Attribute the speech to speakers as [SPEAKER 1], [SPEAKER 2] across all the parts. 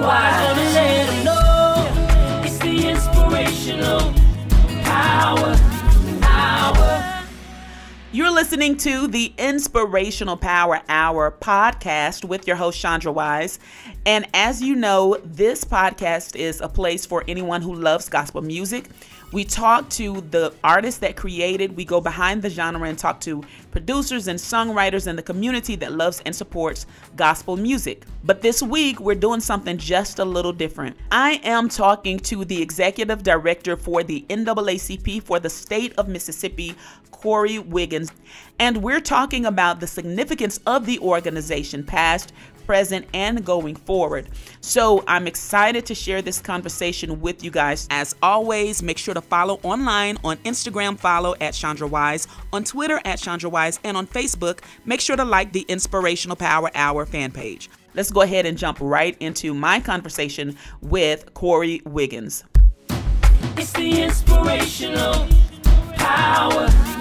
[SPEAKER 1] Why? Gonna let 'em know it's the inspirational power.
[SPEAKER 2] You're listening to the Inspirational Power Hour podcast with your host, Chandra Wise. And as you know, this podcast is a place for anyone who loves gospel music. We talk to the artists that created, we go behind the genre and talk to producers and songwriters and the community that loves and supports gospel music. But this week, we're doing something just a little different. I am talking to the executive director for the NAACP for the state of Mississippi, Corey Wiggins. And we're talking about the significance of the organization, past, present, and going forward. So I'm excited to share this conversation with you guys. As always, make sure to follow online on Instagram, follow at Chandra Wise, on Twitter at Chandra Wise, and on Facebook, make sure to like the Inspirational Power Hour fan page. Let's go ahead and jump right into my conversation with Corey Wiggins.
[SPEAKER 1] It's the inspirational power.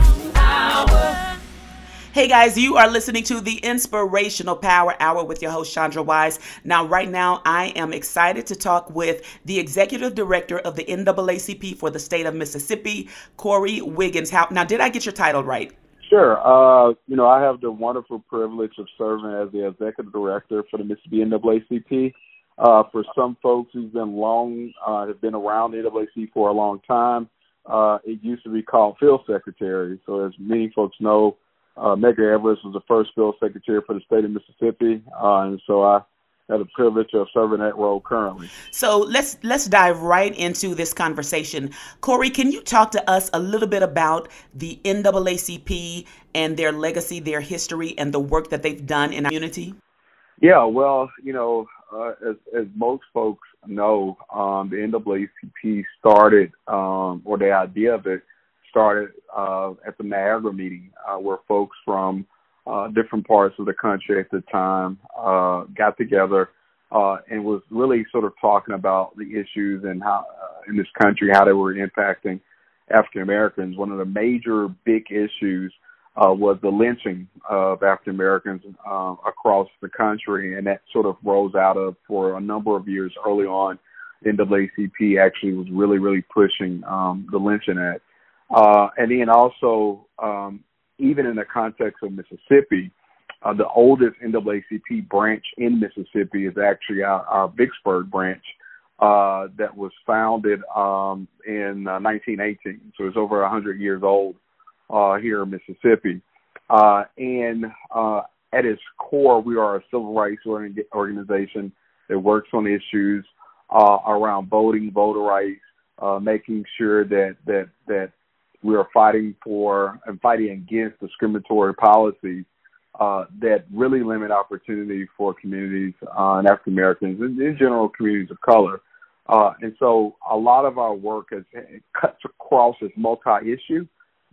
[SPEAKER 2] Hey guys, you are listening to the Inspirational Power Hour with your host, Chandra Wise. Now, right now, I am excited to talk with the Executive Director of the NAACP for the state of Mississippi, Corey Wiggins. How, now, did I get your title right?
[SPEAKER 3] Sure. Uh, you know, I have the wonderful privilege of serving as the executive director for the Mississippi NAACP. Uh, for some folks who've been long, uh, have been around the NAACP for a long time, uh, it used to be called field secretary. So as many folks know, uh, Medgar Evers was the first field secretary for the state of Mississippi, uh, and so I have the privilege of serving that role currently.
[SPEAKER 2] So let's let's dive right into this conversation. Corey, can you talk to us a little bit about the NAACP and their legacy, their history, and the work that they've done in our community?
[SPEAKER 3] Yeah, well, you know, uh, as as most folks know, um, the NAACP started, um, or the idea of it started uh, at the Niagara meeting, uh, where folks from uh, different parts of the country at the time uh, got together uh, and was really sort of talking about the issues and how uh, in this country how they were impacting African Americans. One of the major big issues uh, was the lynching of African Americans uh, across the country, and that sort of rose out of for a number of years early on. NAACP actually was really, really pushing um, the lynching act. Uh, and then also, um, even in the context of Mississippi, uh, the oldest NAACP branch in Mississippi is actually our, our Vicksburg branch uh, that was founded um, in uh, 1918. So it's over 100 years old uh, here in Mississippi. Uh, and uh, at its core, we are a civil rights organization that works on issues uh, around voting, voter rights, uh, making sure that that that we are fighting for and fighting against discriminatory policies uh, that really limit opportunity for communities uh, and African Americans and in general communities of color. Uh, and so a lot of our work has cuts across as multi-issue,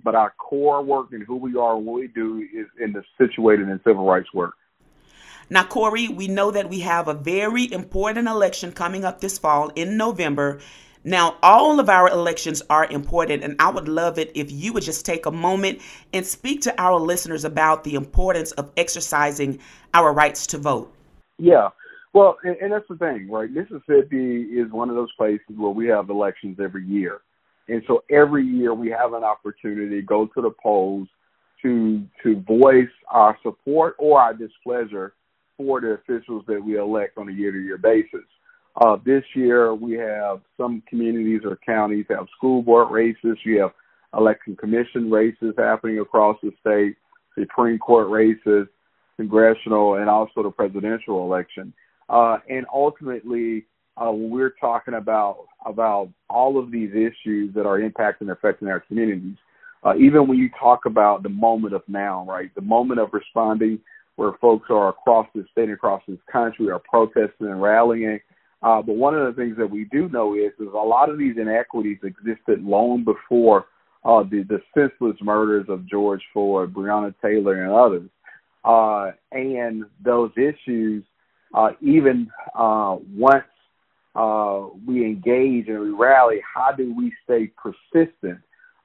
[SPEAKER 3] but our core work and who we are and what we do is in the situated in civil rights work.
[SPEAKER 2] Now, Corey, we know that we have a very important election coming up this fall in November. Now, all of our elections are important, and I would love it if you would just take a moment and speak to our listeners about the importance of exercising our rights to vote.
[SPEAKER 3] Yeah. Well, and, and that's the thing, right? Mississippi is one of those places where we have elections every year. And so every year we have an opportunity to go to the polls to to voice our support or our displeasure for the officials that we elect on a year to year basis. Uh, this year, we have some communities or counties have school board races. You have election commission races happening across the state, Supreme Court races, congressional, and also the presidential election. Uh, and ultimately, uh, when we're talking about about all of these issues that are impacting and affecting our communities, uh, even when you talk about the moment of now, right, the moment of responding, where folks are across the state, and across this country, are protesting and rallying. Uh, but one of the things that we do know is, is a lot of these inequities existed long before uh, the, the senseless murders of George Floyd, Breonna Taylor, and others. Uh, and those issues, uh, even uh, once uh, we engage and we rally, how do we stay persistent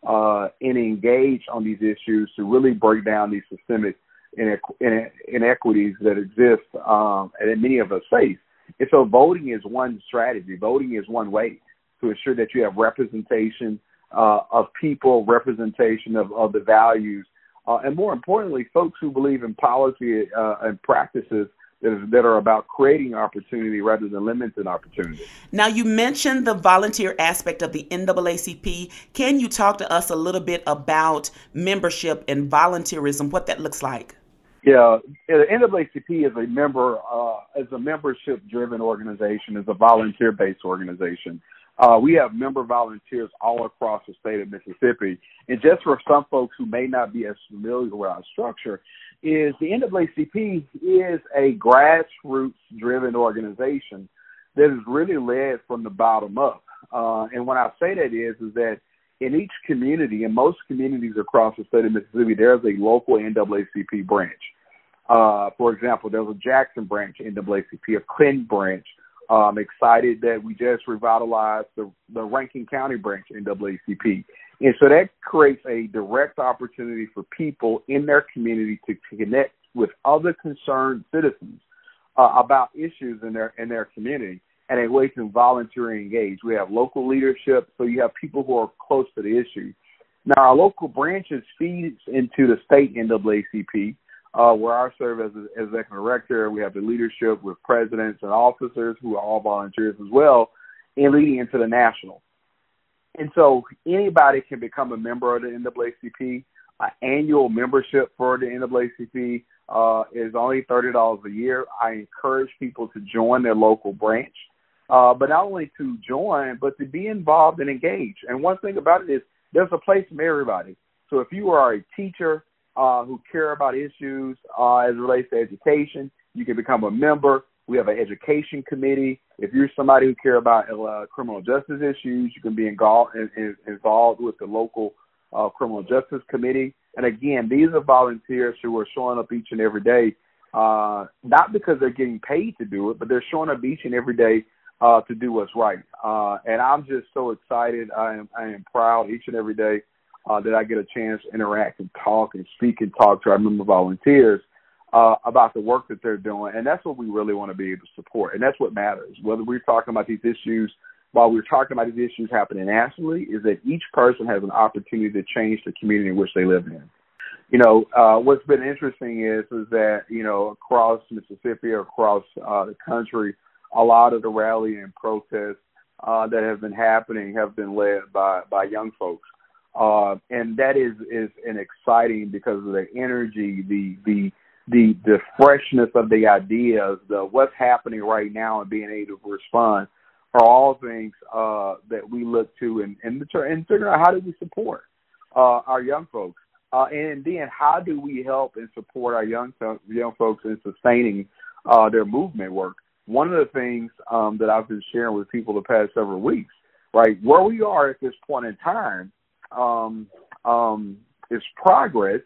[SPEAKER 3] uh, and engage on these issues to really break down these systemic inequities that exist um, and that many of us face? And so voting is one strategy. Voting is one way to ensure that you have representation uh, of people, representation of, of the values, uh, and more importantly, folks who believe in policy uh, and practices that, is, that are about creating opportunity rather than limiting opportunity.
[SPEAKER 2] Now, you mentioned the volunteer aspect of the NAACP. Can you talk to us a little bit about membership and volunteerism, what that looks like?
[SPEAKER 3] Yeah, the NAACP is a member, uh, is a membership-driven organization, is a volunteer-based organization. Uh, we have member volunteers all across the state of Mississippi. And just for some folks who may not be as familiar with our structure, is the NAACP is a grassroots driven organization that is really led from the bottom up. Uh, and when I say that is, is that in each community, in most communities across the state of Mississippi, there's a local NAACP branch. Uh, for example, there's a Jackson branch NAACP, a Clinton branch, I'm excited that we just revitalized the, the Rankin County branch NAACP. And so that creates a direct opportunity for people in their community to, to connect with other concerned citizens uh, about issues in their in their community and a way to voluntarily engage. We have local leadership, so you have people who are close to the issue. Now, our local branches feeds into the state NAACP, uh, where I serve as, as executive director. We have the leadership with presidents and officers who are all volunteers as well, and leading into the national. And so anybody can become a member of the NAACP. Uh, annual membership for the NAACP uh, is only thirty dollars a year. I encourage people to join their local branch, uh, but not only to join, but to be involved and engage. And one thing about it is there's a place for everybody. So if you are a teacher, uh, who care about issues uh, as it relates to education. You can become a member. We have an education committee. If you're somebody who care about uh, criminal justice issues, you can be involved involved with the local uh, criminal justice committee. And again, these are volunteers who are showing up each and every day, uh, not because they're getting paid to do it, but they're showing up each and every day uh, to do what's right. Uh, and I'm just so excited. I am I am proud each and every day uh, that I get a chance to interact and talk and speak and talk to our member volunteers uh, about the work that they're doing. And that's what we really want to be able to support. And that's what matters. Whether we're talking about these issues, while we're talking about these issues happening nationally, is that each person has an opportunity to change the community in which they live in. You know, uh, what's been interesting is is that you know across Mississippi, or across uh, the country, a lot of the rally and protests uh, that have been happening have been led by by young folks uh, and that is is an exciting because of the energy, the the the the freshness of the ideas, the what's happening right now, and being able to respond are all things uh, that we look to and and, and figure out how do we support uh, our young folks, uh, and then how do we help and support our young young folks in sustaining uh, their movement work. One of the things um, that I've been sharing with people the past several weeks, right, where we are at this point in time um, um, is progress,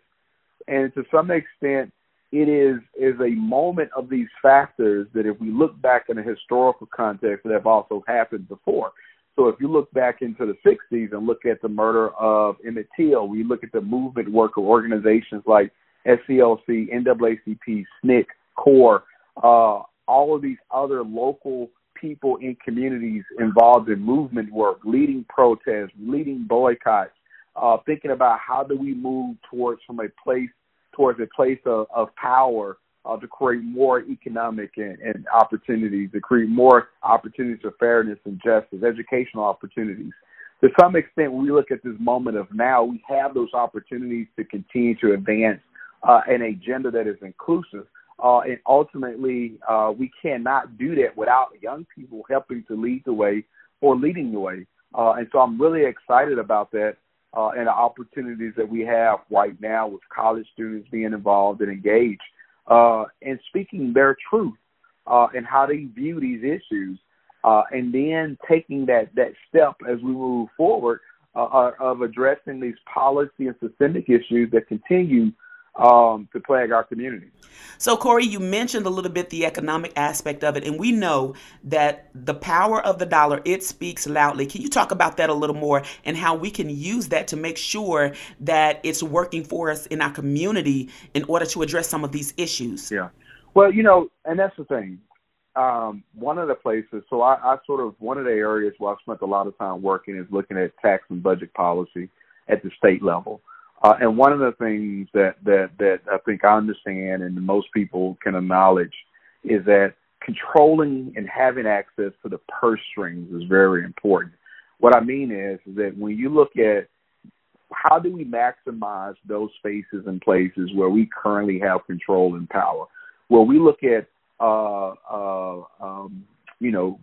[SPEAKER 3] and to some extent, it is is a moment of these factors that, if we look back in a historical context, that have also happened before. So, if you look back into the '60s and look at the murder of Emmett Till, we look at the movement work of organizations like SCLC, NAACP, SNCC, CORE, uh, all of these other local people in communities involved in movement work, leading protests, leading boycotts, uh, thinking about how do we move towards from a place towards a place of, of power uh, to create more economic and, and opportunities, to create more opportunities for fairness and justice, educational opportunities. to some extent, when we look at this moment of now, we have those opportunities to continue to advance uh, an agenda that is inclusive. Uh, and ultimately, uh, we cannot do that without young people helping to lead the way or leading the way. Uh, and so I'm really excited about that uh, and the opportunities that we have right now with college students being involved and engaged uh, and speaking their truth uh, and how they view these issues uh, and then taking that that step as we move forward uh, uh, of addressing these policy and systemic issues that continue um, to plague our community.
[SPEAKER 2] So, Corey, you mentioned a little bit the economic aspect of it, and we know that the power of the dollar it speaks loudly. Can you talk about that a little more and how we can use that to make sure that it's working for us in our community in order to address some of these issues?
[SPEAKER 3] Yeah. Well, you know, and that's the thing um, one of the places, so I, I sort of, one of the areas where I've spent a lot of time working is looking at tax and budget policy at the state level. Uh, and one of the things that, that, that I think I understand and most people can acknowledge is that controlling and having access to the purse strings is very important. What I mean is, is that when you look at how do we maximize those spaces and places where we currently have control and power, where we look at uh, uh, um, you know,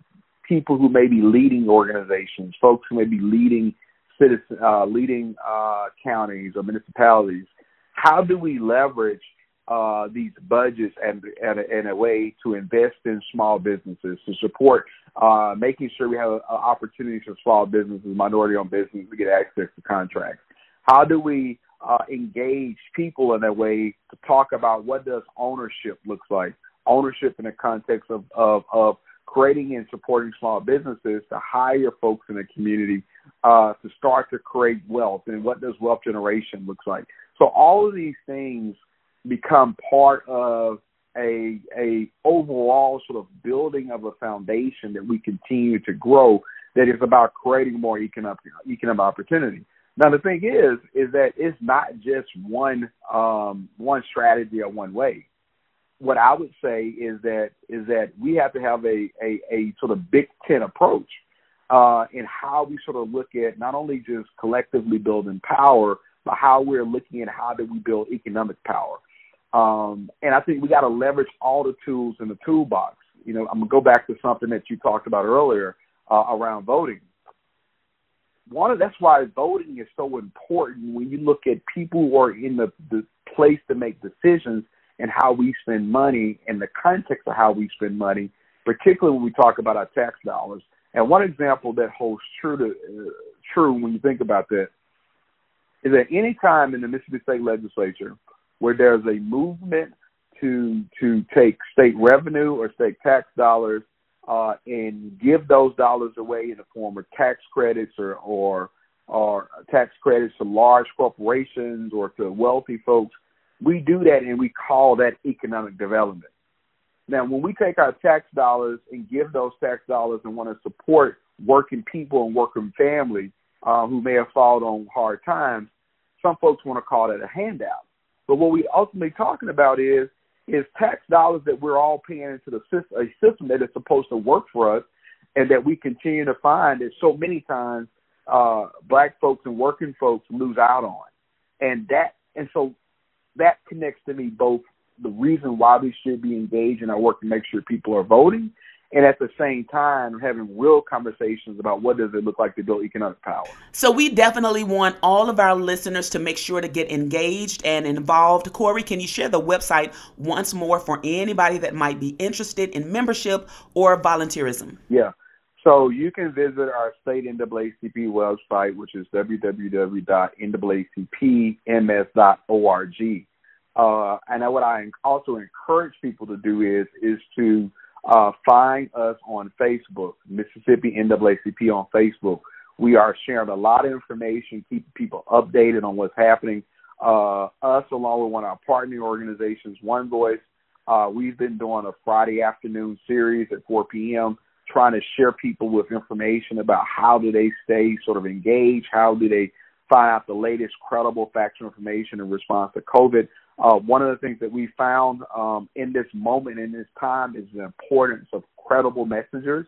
[SPEAKER 3] people who may be leading organizations, folks who may be leading citizen, uh, leading uh, counties or municipalities. How do we leverage uh, these budgets and, and, and a way to invest in small businesses to support uh, making sure we have opportunities for small businesses, minority-owned businesses to get access to contracts? How do we uh, engage people in a way to talk about what does ownership looks like? ownership in the context of, of, of creating and supporting small businesses to hire folks in the community uh, to start to create wealth and what does wealth generation looks like. So all of these things become part of a a overall sort of building of a foundation that we continue to grow that is about creating more economic economic opportunity. Now the thing is is that it's not just one um, one strategy or one way what I would say is that is that we have to have a a, a sort of big tent approach uh, in how we sort of look at not only just collectively building power, but how we're looking at how do we build economic power. Um, and I think we got to leverage all the tools in the toolbox. You know, I'm gonna go back to something that you talked about earlier uh, around voting. One of that's why voting is so important when you look at people who are in the, the place to make decisions and how we spend money in the context of how we spend money, particularly when we talk about our tax dollars. And one example that holds true to uh, true when you think about that is that any time in the Mississippi State Legislature where there's a movement to to take state revenue or state tax dollars uh, and give those dollars away in the form of tax credits or or or tax credits to large corporations or to wealthy folks we do that and we call that economic development. Now, when we take our tax dollars and give those tax dollars and want to support working people and working families uh, who may have fallen on hard times, some folks want to call that a handout. But what we're ultimately talking about is is tax dollars that we're all paying into the system, a system that is supposed to work for us, and that we continue to find that so many times uh, black folks and working folks lose out on, and that and so that connects to me both the reason why we should be engaged in our work to make sure people are voting and at the same time having real conversations about what does it look like to build economic power.
[SPEAKER 2] So we definitely want all of our listeners to make sure to get engaged and involved. Corey, can you share the website once more for anybody that might be interested in membership or volunteerism?
[SPEAKER 3] Yeah. So you can visit our state NAACP website, which is www.naacpms.org. Uh, and what I also encourage people to do is is to uh, find us on Facebook, Mississippi NAACP on Facebook. We are sharing a lot of information, keeping people updated on what's happening. Uh, us, along with one of our partner organizations, One Voice, uh, we've been doing a Friday afternoon series at 4 p.m trying to share people with information about how do they stay sort of engaged, how do they find out the latest credible factual information in response to COVID. Uh, one of the things that we found um, in this moment, in this time, is the importance of credible messengers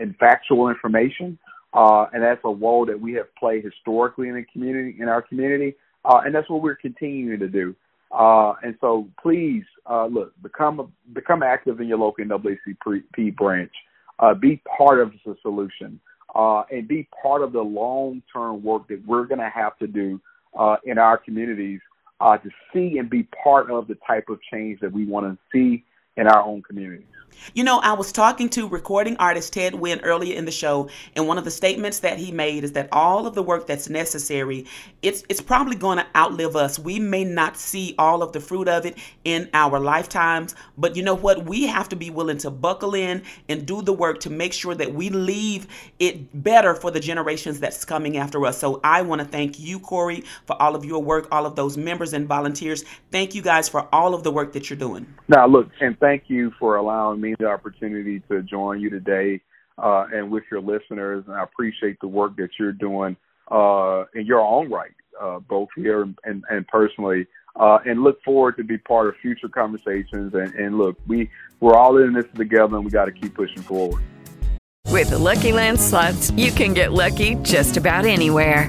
[SPEAKER 3] and factual information. uh, and that's a role that we have played historically in the community, in our community, uh, and that's what we're continuing to do. Uh, and so, please uh, look, become become active in your local NAACP branch. Uh, be part of the solution, uh, and be part of the long term work that we're going to have to do uh, in our communities uh, to see and be part of the type of change that we want to see in our own communities.
[SPEAKER 2] You know, I was talking to recording artist Ted Winn earlier in the show, and one of the statements that he made is that all of the work that's necessary, it's it's probably going to outlive us. We may not see all of the fruit of it in our lifetimes, but you know what? We have to be willing to buckle in and do the work to make sure that we leave it better for the generations that's coming after us. So I want to thank you, Corey, for all of your work, all of those members and volunteers. Thank you guys for all of the work that you're doing.
[SPEAKER 3] Now, look, and thank you for allowing me the opportunity to join you today uh, and with your listeners. And I appreciate the work that you're doing uh, in your own right, uh, both here and, and, and personally. Uh, and look forward to be part of future conversations. And, and look, we we're all in this together, and we got to keep pushing forward.
[SPEAKER 4] With the Lucky Land slots, you can get lucky just about anywhere.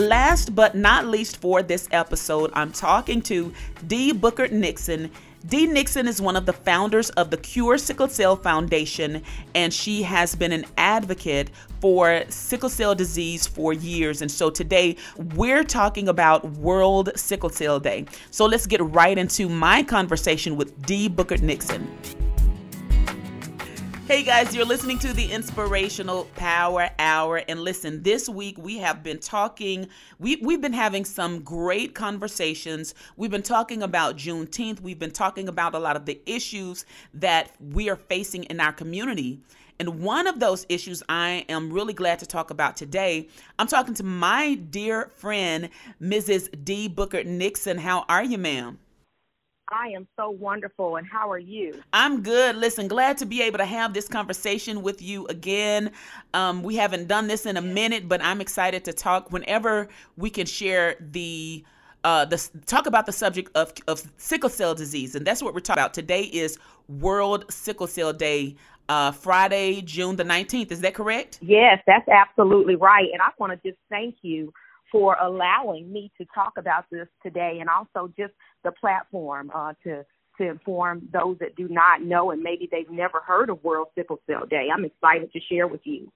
[SPEAKER 2] Last but not least for this episode, I'm talking to D. Booker Nixon. Dee Nixon is one of the founders of the Cure Sickle Cell Foundation, and she has been an advocate for sickle cell disease for years. And so today we're talking about World Sickle Cell Day. So let's get right into my conversation with D. Booker Nixon. Hey guys, you're listening to the Inspirational Power Hour. And listen, this week we have been talking, we, we've been having some great conversations. We've been talking about Juneteenth. We've been talking about a lot of the issues that we are facing in our community. And one of those issues I am really glad to talk about today, I'm talking to my dear friend, Mrs. D. Booker Nixon. How are you, ma'am?
[SPEAKER 5] I am so wonderful. And how are you?
[SPEAKER 2] I'm good. Listen, glad to be able to have this conversation with you again. Um, we haven't done this in a minute, but I'm excited to talk whenever we can share the. Uh, the talk about the subject of, of sickle cell disease, and that's what we're talking about today. Is World Sickle Cell Day, uh, Friday, June the nineteenth. Is that correct?
[SPEAKER 5] Yes, that's absolutely right. And I want to just thank you for allowing me to talk about this today and also just the platform uh, to to inform those that do not know and maybe they've never heard of World Sickle Cell Day. I'm excited to share with you.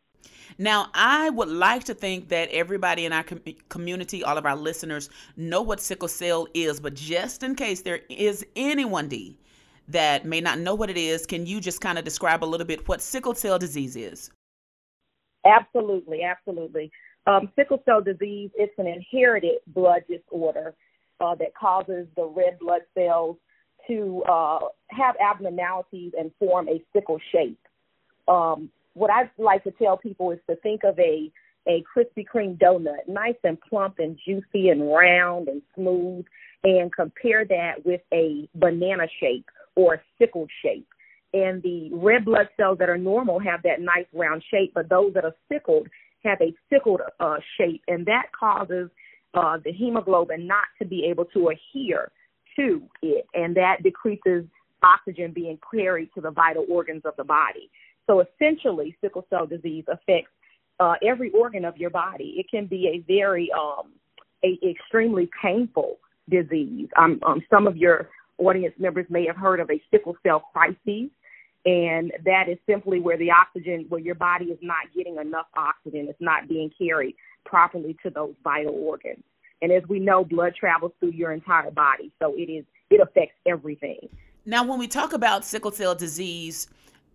[SPEAKER 2] Now, I would like to think that everybody in our com- community, all of our listeners, know what sickle cell is, but just in case there is anyone, D, that may not know what it is, can you just kind of describe a little bit what sickle cell disease is?
[SPEAKER 5] Absolutely, absolutely. Um, sickle cell disease, it's an inherited blood disorder uh, that causes the red blood cells to uh, have abnormalities and form a sickle shape. Um, what I like to tell people is to think of a a Krispy Kreme donut, nice and plump and juicy and round and smooth, and compare that with a banana shape or a sickle shape. And the red blood cells that are normal have that nice round shape, but those that are sickled have a sickled uh, shape, and that causes uh, the hemoglobin not to be able to adhere to it, and that decreases oxygen being carried to the vital organs of the body. So essentially, sickle cell disease affects uh, every organ of your body. It can be a very um, a extremely painful disease. Um, um, some of your audience members may have heard of a sickle cell crisis, and that is simply where the oxygen, where your body is not getting enough oxygen, it's not being carried properly to those vital organs. And as we know, blood travels through your entire body, so it is it affects everything.
[SPEAKER 2] Now, when we talk about sickle cell disease,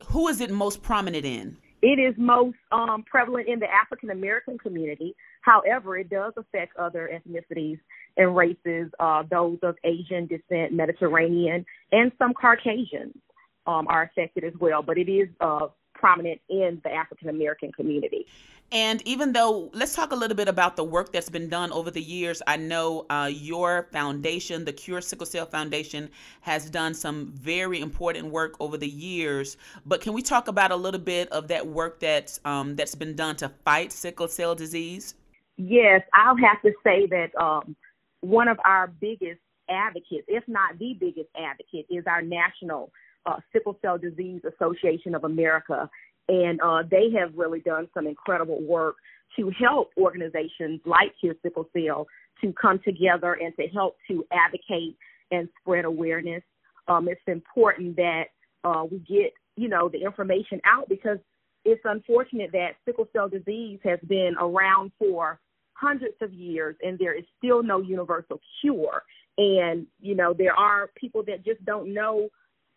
[SPEAKER 2] who is it most prominent in?
[SPEAKER 5] It is most um, prevalent in the African American community. However, it does affect other ethnicities and races, uh, those of Asian descent, Mediterranean, and some Caucasians um, are affected as well. But it is uh, prominent in the African American community.
[SPEAKER 2] And even though, let's talk a little bit about the work that's been done over the years. I know uh, your foundation, the Cure Sickle Cell Foundation, has done some very important work over the years. But can we talk about a little bit of that work that's um, that's been done to fight sickle cell disease?
[SPEAKER 5] Yes, I'll have to say that um, one of our biggest advocates, if not the biggest advocate, is our National uh, Sickle Cell Disease Association of America and uh, they have really done some incredible work to help organizations like Cure Sickle Cell to come together and to help to advocate and spread awareness. Um, it's important that uh, we get, you know, the information out because it's unfortunate that sickle cell disease has been around for hundreds of years and there is still no universal cure. And, you know, there are people that just don't know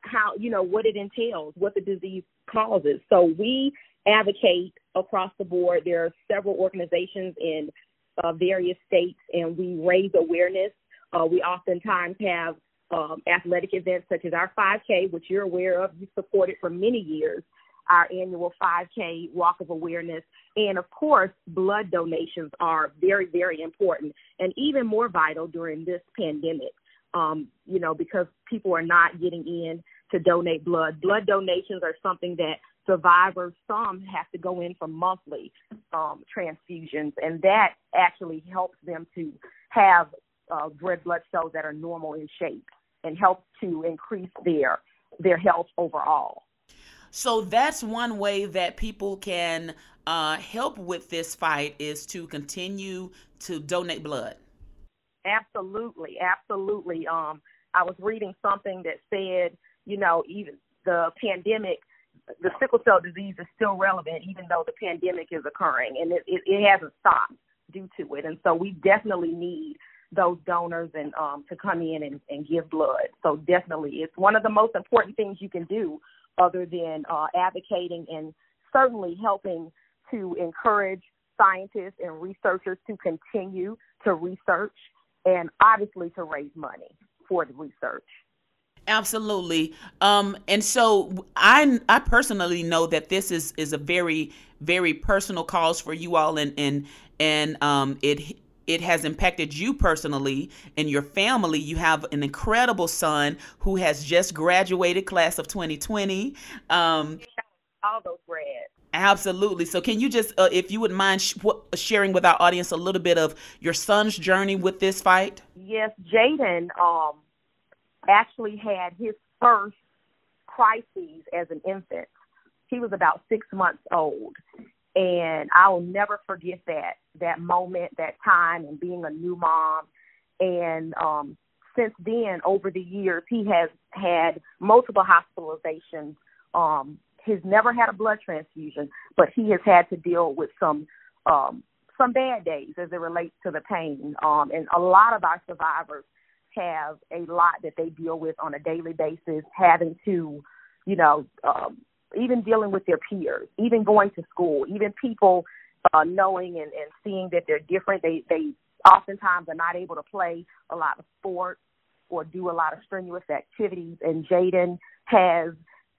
[SPEAKER 5] how you know what it entails, what the disease causes. So we advocate across the board. There are several organizations in uh, various states, and we raise awareness. Uh, we oftentimes have um, athletic events such as our 5K, which you're aware of. You supported for many years. Our annual 5K walk of awareness. And of course, blood donations are very, very important and even more vital during this pandemic um, you know, because people are not getting in to donate blood. Blood donations are something that survivors, some have to go in for monthly um, transfusions, and that actually helps them to have uh, red blood cells that are normal in shape and helps to increase their their health overall.
[SPEAKER 2] So that's one way that people can uh, help with this fight is to continue to donate blood.
[SPEAKER 5] Absolutely, absolutely. Um, I was reading something that said, you know, even the pandemic, the sickle cell disease is still relevant, even though the pandemic is occurring, and it, it, it hasn't stopped due to it. And so we definitely need those donors and um, to come in and, and give blood. So definitely, it's one of the most important things you can do, other than uh, advocating and certainly helping to encourage scientists and researchers to continue to research and obviously to raise money for the research.
[SPEAKER 2] Absolutely. Um, and so I I personally know that this is is a very very personal cause for you all and and and um it it has impacted you personally and your family. You have an incredible son who has just graduated class of 2020. Um,
[SPEAKER 5] all those grads.
[SPEAKER 2] Absolutely. So, can you just, uh, if you would mind sh- sharing with our audience a little bit of your son's journey with this fight?
[SPEAKER 5] Yes, Jaden um, actually had his first crises as an infant. He was about six months old, and I will never forget that that moment, that time, and being a new mom. And um, since then, over the years, he has had multiple hospitalizations. Um, he's never had a blood transfusion, but he has had to deal with some um, some bad days as it relates to the pain. Um, and a lot of our survivors have a lot that they deal with on a daily basis, having to, you know, um, even dealing with their peers, even going to school, even people uh, knowing and, and seeing that they're different. They they oftentimes are not able to play a lot of sports or do a lot of strenuous activities. And Jaden has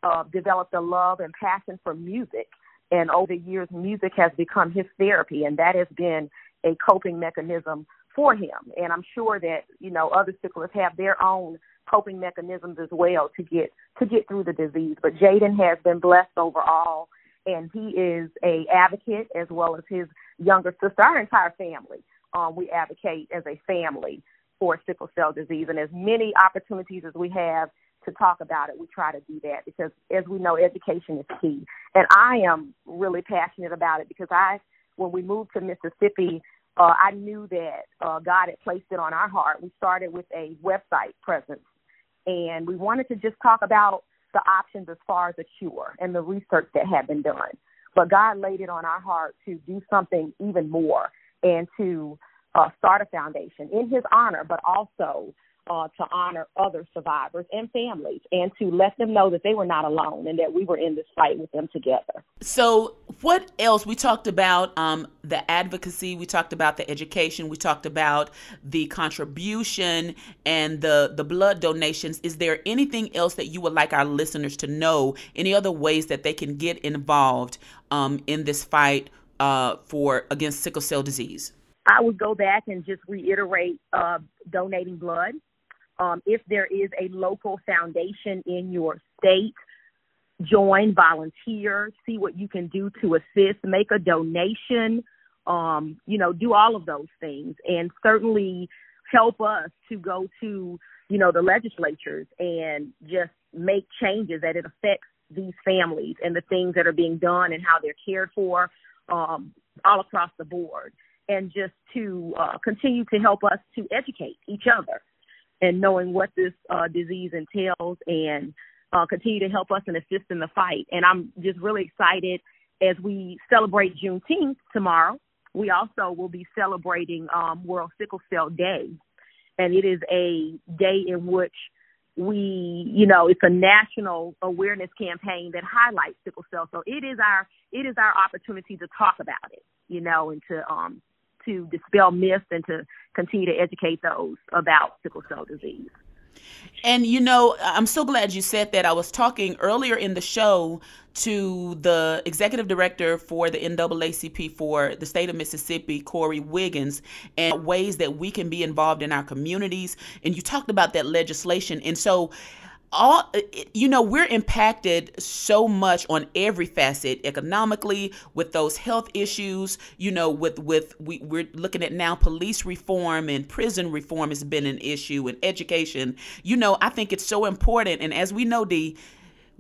[SPEAKER 5] uh, developed a love and passion for music. And over the years, music has become his therapy, and that has been a coping mechanism for him. And I'm sure that you know other sicklers have their own coping mechanisms as well to get to get through the disease. But Jaden has been blessed overall, and he is a advocate as well as his younger sister. Our entire family, um, we advocate as a family for sickle cell disease, and as many opportunities as we have to talk about it, we try to do that because, as we know, education is key. And I am really passionate about it because I, when we moved to Mississippi, uh, I knew that uh, God had placed it on our heart. We started with a website presence, and we wanted to just talk about the options as far as a cure and the research that had been done. But God laid it on our heart to do something even more and to uh, start a foundation in His honor, but also uh, to honor other survivors and families and to let them know that they were not alone and that we were in this fight with them together.
[SPEAKER 2] So, what else? We talked about um, the advocacy, we talked about the education, we talked about the contribution and the, the blood donations. Is there anything else that you would like our listeners to know? Any other ways that they can get involved um, in this fight uh, for against sickle cell disease?
[SPEAKER 5] I would go back and just reiterate uh, donating blood. Um, if there is a local foundation in your state, join, volunteer, see what you can do to assist, make a donation, um, you know, do all of those things, and certainly help us to go to, you know, the legislatures and just make changes that it affects these families and the things that are being done and how they're cared for um, all across the board, and just to uh, continue to help us to educate each other and knowing what this uh, disease entails and uh, continue to help us and assist in the fight. And I'm just really excited as we celebrate Juneteenth tomorrow. We also will be celebrating um, World Sickle Cell Day, and it is a day in which we, you know, it's a national awareness campaign that highlights sickle cell. So it is our it is our opportunity to talk about it, you know, and to um to dispel myths and to continue to educate those about sickle cell disease.
[SPEAKER 2] And you know, I'm so glad you said that. I was talking earlier in the show to the executive director for the NAACP for the state of Mississippi, Corey Wiggins, and ways that we can be involved in our communities. And you talked about that legislation. And so all uh, uh, you know we're impacted so much on every facet economically with those health issues you know with with we, we're looking at now police reform and prison reform has been an issue and education. You know i think it's so important and as we know d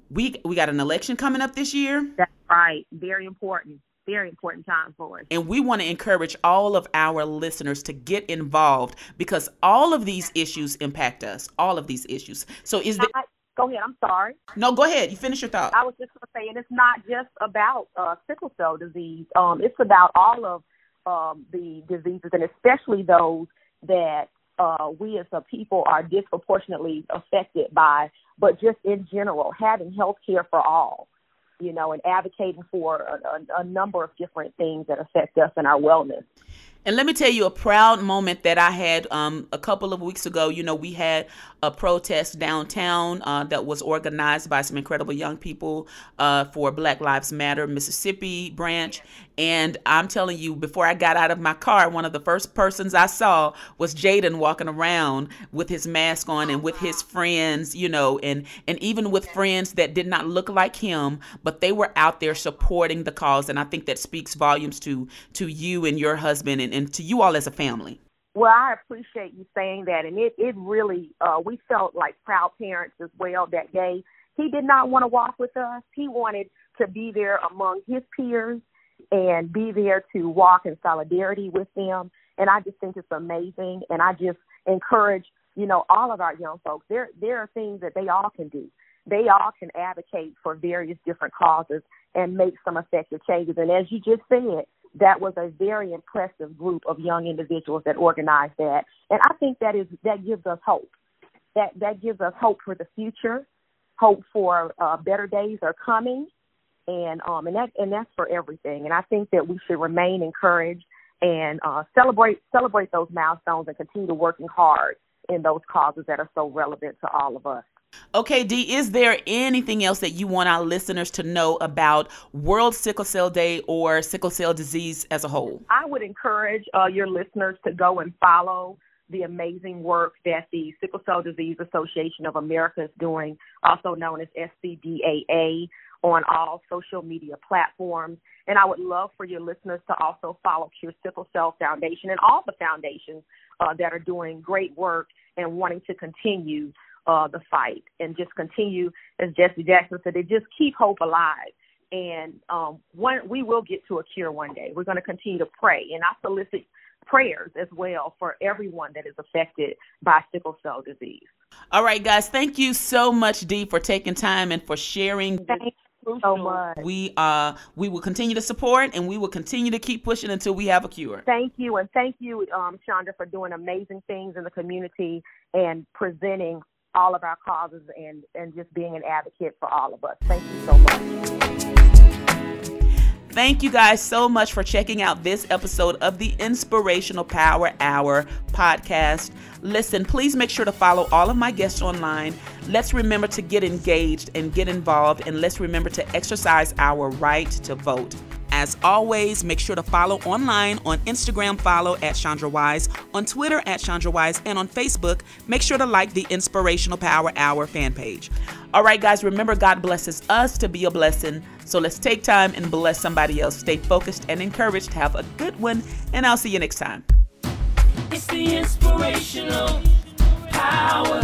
[SPEAKER 2] we we got an election coming up this year.
[SPEAKER 5] That's right. Very important very important time for us.
[SPEAKER 2] And we want to encourage all of our listeners to get involved because all of these issues impact us. All of these issues. So is there
[SPEAKER 5] Go ahead. I'm sorry.
[SPEAKER 2] No, go ahead. You finish your thought.
[SPEAKER 5] I was just going to say, and it's not just about uh, sickle cell disease. Um, it's about all of um, the diseases, and especially those that uh, we as a people are disproportionately affected by. But just in general, having health care for all you know, and advocating for a, a, a number of different things that affect us and our wellness.
[SPEAKER 2] And let me tell you a proud moment that I had um, a couple of weeks ago. You know, we had a protest downtown uh, that was organized by some incredible young people uh, for Black Lives Matter Mississippi branch. And I'm telling you, before I got out of my car, one of the first persons I saw was Jaden walking around with his mask on and with his friends, you know, and, and even with friends that did not look like him, but they were out there supporting the cause. And I think that speaks volumes to to you and your husband and, and to you all as a family.
[SPEAKER 5] Well, I appreciate you saying that, and it it really uh, we felt like proud parents as well that day. He did not want to walk with us. He wanted to be there among his peers and be there to walk in solidarity with them. And I just think it's amazing. And I just encourage you know all of our young folks. There there are things that they all can do. They all can advocate for various different causes and make some effective changes. And as you just said, that was a very impressive group of young individuals that organized that. And I think that is that gives us hope. That that gives us hope for the future, hope for uh, better days are coming, and um and that and that's for everything. And I think that we should remain encouraged and uh, celebrate celebrate those milestones and continue working hard in those causes that are so relevant to all of us.
[SPEAKER 2] Okay, D, is there anything else that you want our listeners to know about World Sickle Cell Day or sickle cell disease as a whole?
[SPEAKER 5] I would encourage uh, your listeners to go and follow the amazing work that the Sickle Cell Disease Association of America is doing, also known as SCDAA, on all social media platforms. And I would love for your listeners to also follow Cure Sickle Cell Foundation and all the foundations uh, that are doing great work and wanting to continue uh, the fight and just continue, as Jesse Jackson said, to just keep hope alive. And um, one, we will get to a cure one day. We're going to continue to pray, and I solicit prayers as well for everyone that is affected by sickle cell disease.
[SPEAKER 2] All right, guys, thank you so much, Dee, for taking time and for sharing.
[SPEAKER 5] Thank you so much.
[SPEAKER 2] We uh we will continue to support and we will continue to keep pushing until we have a cure.
[SPEAKER 5] Thank you, and thank you, um, Chandra, for doing amazing things in the community and presenting all of our causes and and just being an advocate for all of us. Thank you so much.
[SPEAKER 2] Thank you guys so much for checking out this episode of the Inspirational Power Hour podcast. Listen, please make sure to follow all of my guests online. Let's remember to get engaged and get involved, and let's remember to exercise our right to vote. As always, make sure to follow online on Instagram, follow at Chandra Wise, on Twitter at Chandra Wise, and on Facebook, make sure to like the Inspirational Power Hour fan page. All right, guys, remember God blesses us to be a blessing. So let's take time and bless somebody else. Stay focused and encouraged. Have a good one, and I'll see you next time.
[SPEAKER 1] It's the inspirational power